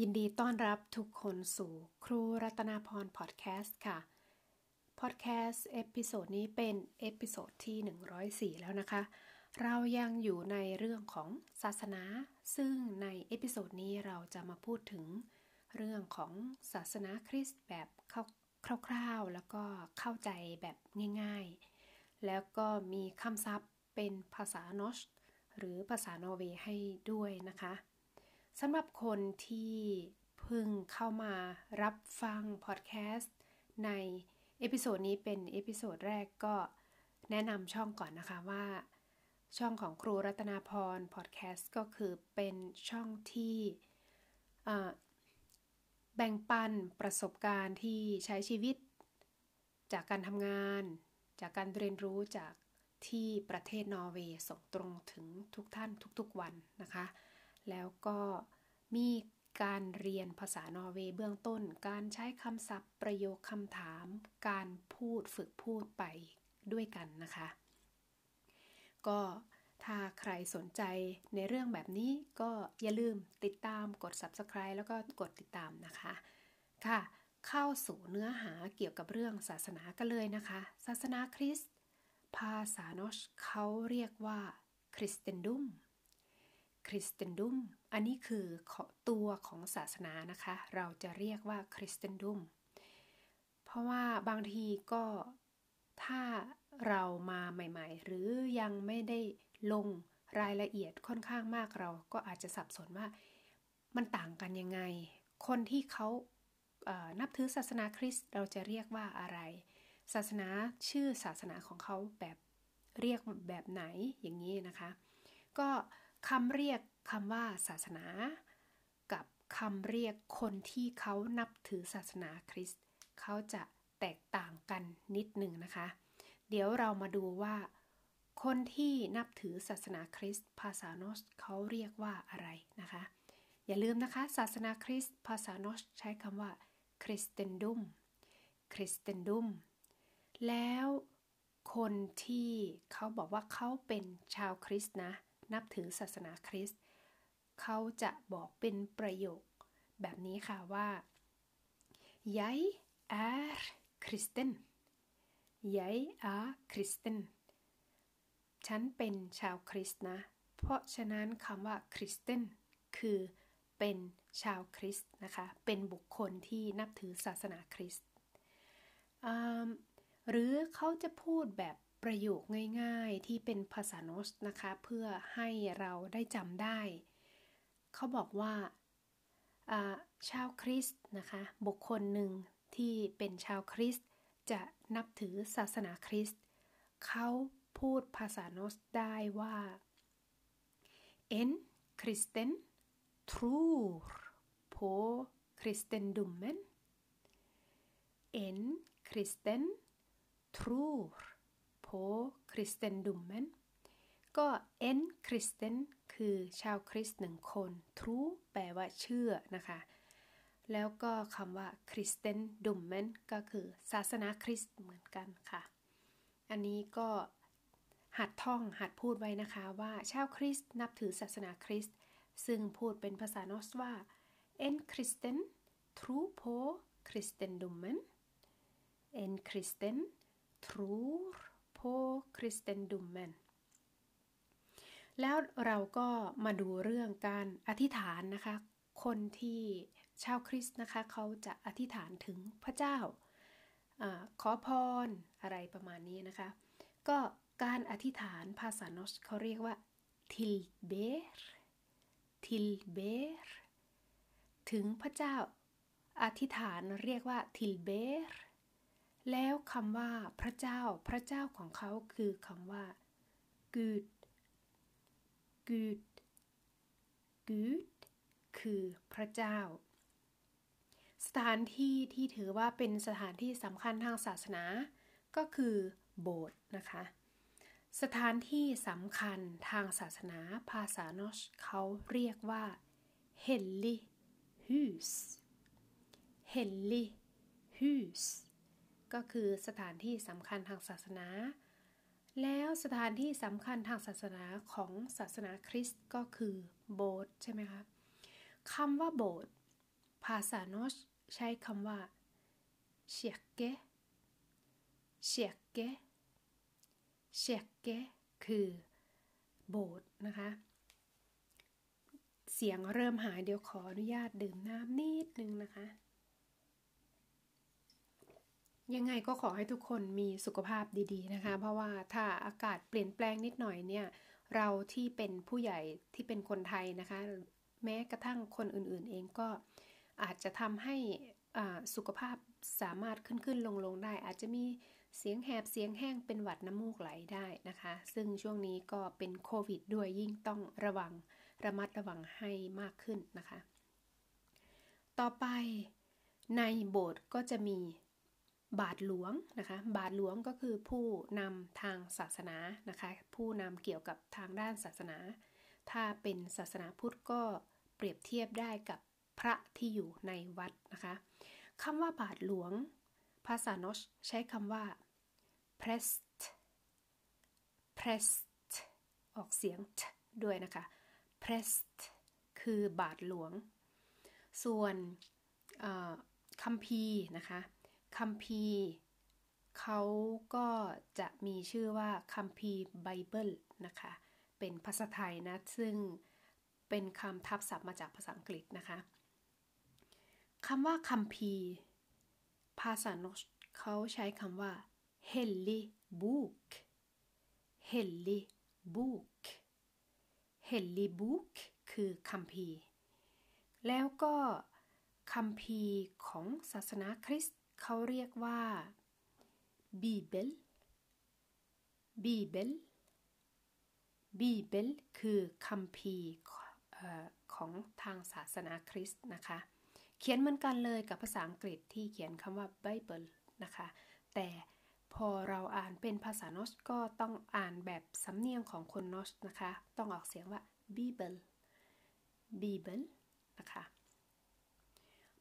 ยินดีต้อนรับทุกคนสู่ครูรัตนาพรพอดแคสต์ค่ะ พอดแคสต์ episode นี้เป็น episode ที่ 104 แล้วนะคะ เรายังอยู่ในเรื่องของศาสนา ซึ่งใน episode นี้เราจะมาพูดถึงเรื่องของศาสนาคริสต์แบบคร่าวๆ แล้วก็เข้าใจแบบง่ายๆ แล้วก็มีคำศัพท์เป็นภาษา norskหรือภาษานอร์เวย์ให้ด้วยนะคะ สำหรับคนที่เพิ่งเข้ามารับฟังพอดแคสต์ใน episode นี้เป็น episode แรกก็แนะนำช่องก่อนนะคะว่า ช่องของครูรัตนาพรพอดแคสต์ก็คือเป็นช่องที่แบ่งปันประสบการณ์ที่ใช้ชีวิต จากการทำงาน จากการเรียนรู้จากที่ประเทศนอร์เวย์ส่งตรงถึงทุกท่านทุกๆวันนะคะ แล้วก็มีการเรียนภาษานอร์เวย์เบื้องต้น การใช้คำศัพท์ประโยคคำถาม การพูดฝึกพูดไปด้วยกันนะคะ ก็ถ้าใครสนใจในเรื่องแบบนี้ก็อย่าลืมติดตามกด subscribe แล้วก็กดติดตามนะคะ ค่ะ เข้าสู่เนื้อหาเกี่ยวกับเรื่องศาสนากันเลยนะคะ ศาสนาคริสต์ภาษาโนชเขาเรียกว่าคริสเตนดุม คริสเตนดุม อันนี้คือตัวของศาสนานะคะ เราจะเรียกว่าคริสเตนดุม เพราะว่าบางทีก็ถ้าเรามาใหม่ๆ หรือยังไม่ได้ลงรายละเอียดค่อนข้างมากเราก็อาจจะสับสนว่ามันต่างกันยังไง คนที่เขานับถือศาสนาคริสต์เราจะเรียกว่าอะไร ศาสนาชื่อศาสนาของเขาแบบเรียกแบบไหนอย่างนี้นะคะ ก็ คำเรียกคำว่าศาสนา กับคำเรียกคนที่เขานับถือศาสนาคริสต์เขาจะแตกต่างกันนิดหนึ่งนะคะ เดี๋ยวเรามาดูว่า คนที่นับถือศาสนาคริสต์ภาษาโนสเขาเรียกว่าอะไรนะคะ อย่าลืมนะคะ ศาสนาคริสต์ภาษาโนสใช้คำว่าคริสเตนดุมคริสเตนดุมแล้วคนที่เขาบอกว่าเขาเป็นชาวคริสต์นะ นับถือศาสนาคริสต์เขาจะบอกเป็นประโยค แบบนี้ค่ะว่า Jag är kristen Jag är kristen ฉันเป็นชาวคริสต์นะ เพราะฉะนั้นคำว่าคริสเตนคือเป็นชาวคริสต์นะคะ เป็นบุคคลที่นับถือศาสนาคริสต์หรือเขาจะพูดแบบ ประโยคง่ายๆที่เป็นภาษาโนสนะคะ เพื่อให้เราได้จำได้ เขาบอกว่าชาวคริสต์นะคะ บุคคลหนึ่งที่เป็นชาวคริสต์จะนับถือศาสนาคริสต์เขาพูดภาษาโนสได้ว่า en kristen tror på kristendommen en kristen tror på kristendomen ก็ en kristen คือชาวคริสต์หนึ่งคน true แปลว่าเชื่อนะคะ แล้วก็คำว่า kristendomen ก็คือศาสนาคริสต์เหมือนกันค่ะ อันนี้ก็หัดท่องหัดพูดไว้นะคะว่าชาวคริสต์นับถือศาสนาคริสต์ ซึ่งพูดเป็นภาษานอสว่า en kristen tror på kristendomen en kristen tror kristendomen แล้วเราก็มาดูเรื่องการอธิษฐานนะคะ คนที่ชาวคริสต์นะคะเขาจะอธิษฐานถึงพระเจ้าอขอพรอะไรประมาณนี้นะคะ ก็การอธิษฐานภาษาโนสเขาเรียกว่า tillber tillber ถึงพระเจ้าอธิษฐานเรียกว่า tillber แล้วคำว่าพระเจ้าพระเจ้าของเขาคือคำว่า good good good คือพระเจ้า สถานที่ที่ถือว่าเป็นสถานที่สำคัญทางศาสนา ก็คือโบสถ์นะคะ สถานที่สำคัญทางศาสนาภาษาโนชเขาเรียกว่า hellig hus hellig hus ก็คือสถานที่สำคัญทางศาสนา แล้วสถานที่สำคัญทางศาสนาของศาสนาคริสต์ก็คือโบสถ์ใช่ไหมคะคำว่าโบสถ์ภาษาโนชใช้คำว่าเชียเกเชียเกเชียเกคือโบสถ์นะคะ เสียงเริ่มหายเดี๋ยวขออนุญาตดื่มน้ำนิดนึงนะคะ ยังไงก็ขอให้ทุกคนมีสุขภาพดีๆนะคะ เพราะว่าถ้าอากาศเปลี่ยนแปลงนิดหน่อยเนี่ย เราที่เป็นผู้ใหญ่ที่เป็นคนไทยนะคะ แม้กระทั่งคนอื่นๆเองก็อาจจะทำให้สุขภาพสามารถขึ้นขึ้นลงลงได้ อาจจะมีเสียงแหบเสียงแห้งเป็นหวัดน้ำมูกไหลได้นะคะ ซึ่งช่วงนี้ก็เป็นโควิดด้วยยิ่งต้องระวังระมัดระวังให้มากขึ้นนะคะ ต่อไปในโบสถ์ก็จะมี บาทหลวงนะคะบาทหลวงก็คือผู้นำทางศาสนานะคะผู้นำเกี่ยวกับทางด้านศาสนา ถ้าเป็นศาสนาพุทธก็เปรียบเทียบได้กับพระที่อยู่ในวัดนะคะคำว่าบาทหลวง ภาษาโนชใช้คำว่า prest prest ออกเสียงทด้วยนะคะ prest คือบาทหลวง ส่วนคัมภีนะคะ คัมภีร์เขาก็จะมีชื่อว่าคัมภีร์ไบเบิลนะคะ เป็นภาษาไทยนะ ซึ่งเป็นคำทับศัพท์มาจากภาษาอังกฤษนะคะคำว่าคัมภีร์ ภาษาโนชเขาใช้คำว่า helig bok helig bok helig bok คือคัมภีร์ แล้วก็คัมภีร์ของศาสนาคริสต์ เขาเรียกว่า Bibel Bibel Bibel คือคัมภีร์ของทางศาสนาคริสต์นะคะ เขียนเหมือนกันเลยกับภาษาอังกฤษที่เขียนคำว่า Bible นะคะ แต่พอเราอ่านเป็นภาษาโนสก็ต้องอ่านแบบสำเนียงของคนโนสนะคะ ต้องออกเสียงว่า Bible Bible นะคะ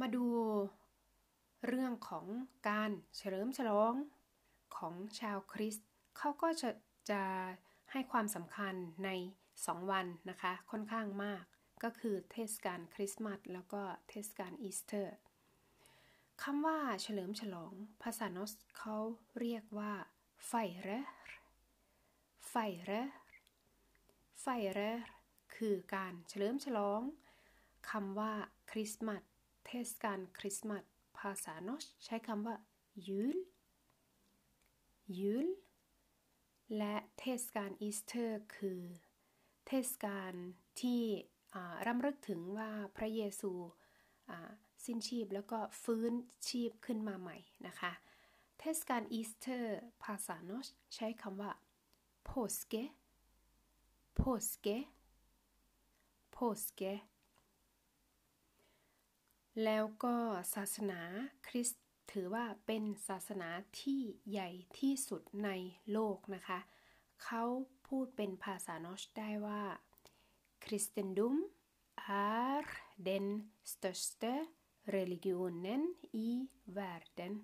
มาดู เรื่องของการเฉลิมฉลองของชาวคริสต์เขาก็จะจะให้ความสำคัญใน 2 วันนะคะ ค่อนข้างมาก ก็คือเทศกาลคริสต์มาสแล้วก็เทศกาลอีสเตอร์คำว่าเฉลิมฉลอง ภาษา norsk เขาเรียกว่า feire feire feire คือการเฉลิมฉลองคำว่าคริสต์มาสเทศกาลคริสต์มาส ภาษา norsk ใช้คำว่ายูลยูลและเทศกาลอีสเตอร์ คือ เทศกาลที่รำลึกถึงว่าพระเยซูสิ้นชีพแล้วก็ฟื้นชีพขึ้นมาใหม่นะคะ เทศกาลอีสเตอร์ ภาษาโนสใช้คำว่า påske påske påske แล้วก็ศาสนาคริสต์ถือว่าเป็นศาสนาที่ใหญ่ที่สุดในโลกนะคะ เขาพูดเป็นภาษาโนชได้ว่า Kristendom är den största religionen i världen.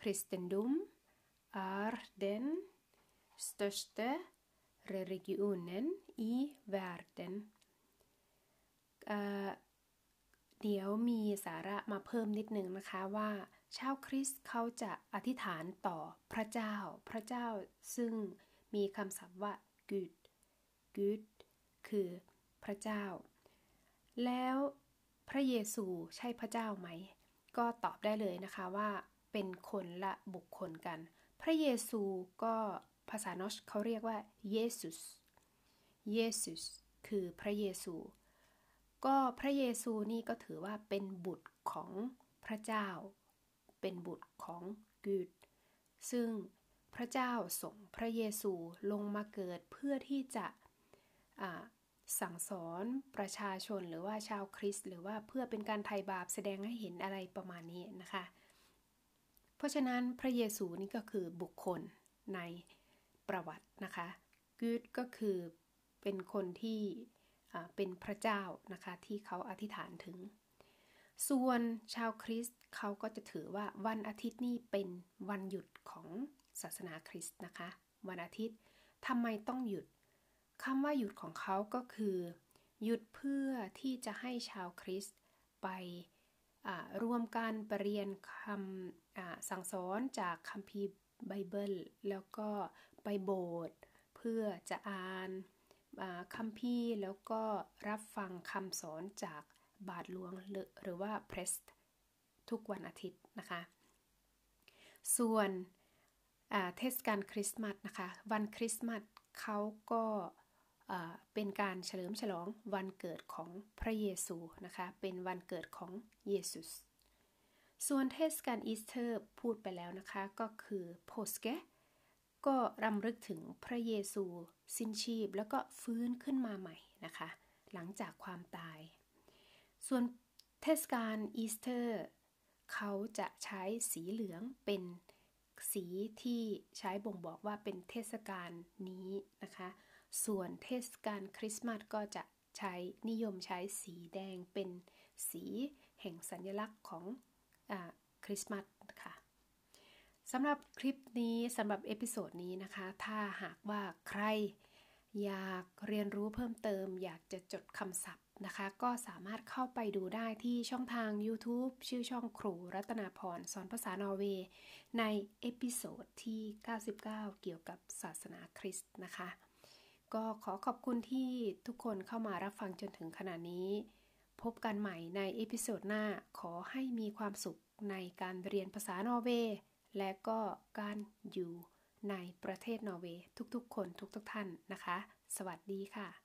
Kristendom är den största religionen i världen. เดี๋ยวมีสาระมาเพิ่มนิดนึงนะคะว่า ชาวคริสต์เขาจะอธิษฐานต่อพระเจ้า พระเจ้าซึ่งมีคำศัพท์ว่า good good คือพระเจ้า แล้วพระเยซูใช่พระเจ้าไหม ก็ตอบได้เลยนะคะว่าเป็นคนละบุคคลกัน พระเยซูก็ภาษาโนชเขาเรียกว่าเยซุสเยซุสคือพระเยซู ก็พระเยซูนี่ก็ถือว่าเป็นบุตรของพระเจ้า เป็นบุตรของกูดซึ่งพระเจ้าส่งพระเยซูลงมาเกิดเพื่อที่จะสั่งสอนประชาชนหรือว่าชาวคริสต์หรือว่าเพื่อเป็นการไถ่บาปแสดงให้เห็นอะไรประมาณนี้นะคะ เพราะฉะนั้นพระเยซูนี่ก็คือบุคคลในประวัตินะคะกูดก็คือเป็นคนที่ เป็นพระเจ้านะคะที่เขาอธิษฐานถึง ส่วนชาวคริสต์เขาก็จะถือว่าวันอาทิตย์นี่เป็นวันหยุดของศาสนาคริสต์นะคะ วันอาทิตย์ทำไมต้องหยุดคำว่าหยุดของเขาก็คือ หยุดเพื่อที่จะให้ชาวคริสต์ไปรวมกันไปเรียนคำสั่งสอนจากคัมภีร์ไบเบิล แล้วก็ไปโบสถ์เพื่อจะอ่าน คัมภีร์แล้วก็รับฟังคำสอนจากบาทหลวงหรือว่าเพรสทุกวันอาทิตย์นะคะ ส่วนเทศกาลคริสต์มาสนะคะ วันคริสต์มาสเขาก็เป็นการเฉลิมฉลองวันเกิดของพระเยซูนะคะ เป็นวันเกิดของJesus ส่วนเทศกาลอีสเตอร์พูดไปแล้วนะคะ ก็คือ påske ก็รำลึกถึงพระเยซู สิ้นชีพแล้วก็ฟื้นขึ้นมาใหม่นะคะ หลังจากความตาย ส่วนเทศกาลอีสเตอร์ เขาจะใช้สีเหลืองเป็นสีที่ใช้บ่งบอกว่าเป็นเทศกาลนี้นะคะ ส่วนเทศกาลคริสต์มาสก็จะใช้นิยมใช้สีแดงเป็นสีแห่งสัญลักษณ์ของอคริสต์มาสค่ะ สำหรับคลิปนี้สำหรับ episode นี้นะคะ ถ้าหากว่าใครอยากเรียนรู้เพิ่มเติม อยากจะจดคำศัพท์นะคะ ก็สามารถเข้าไปดูได้ที่ช่องทาง YouTube ชื่อช่องครูรัตนาพรสอนภาษานอร์เวย์ใน episode ที่ 99 เกี่ยวกับศาสนาคริสต์นะคะ ก็ขอขอบคุณที่ทุกคนเข้ามารับฟังจนถึงขณะนี้ พบกันใหม่ใน episode หน้าขอให้มีความสุขในการเรียนภาษานอร์เวย์ และก็การอยู่ในประเทศนอร์เวย์ทุกๆ คนทุกๆท่านนะคะ สวัสดีค่ะ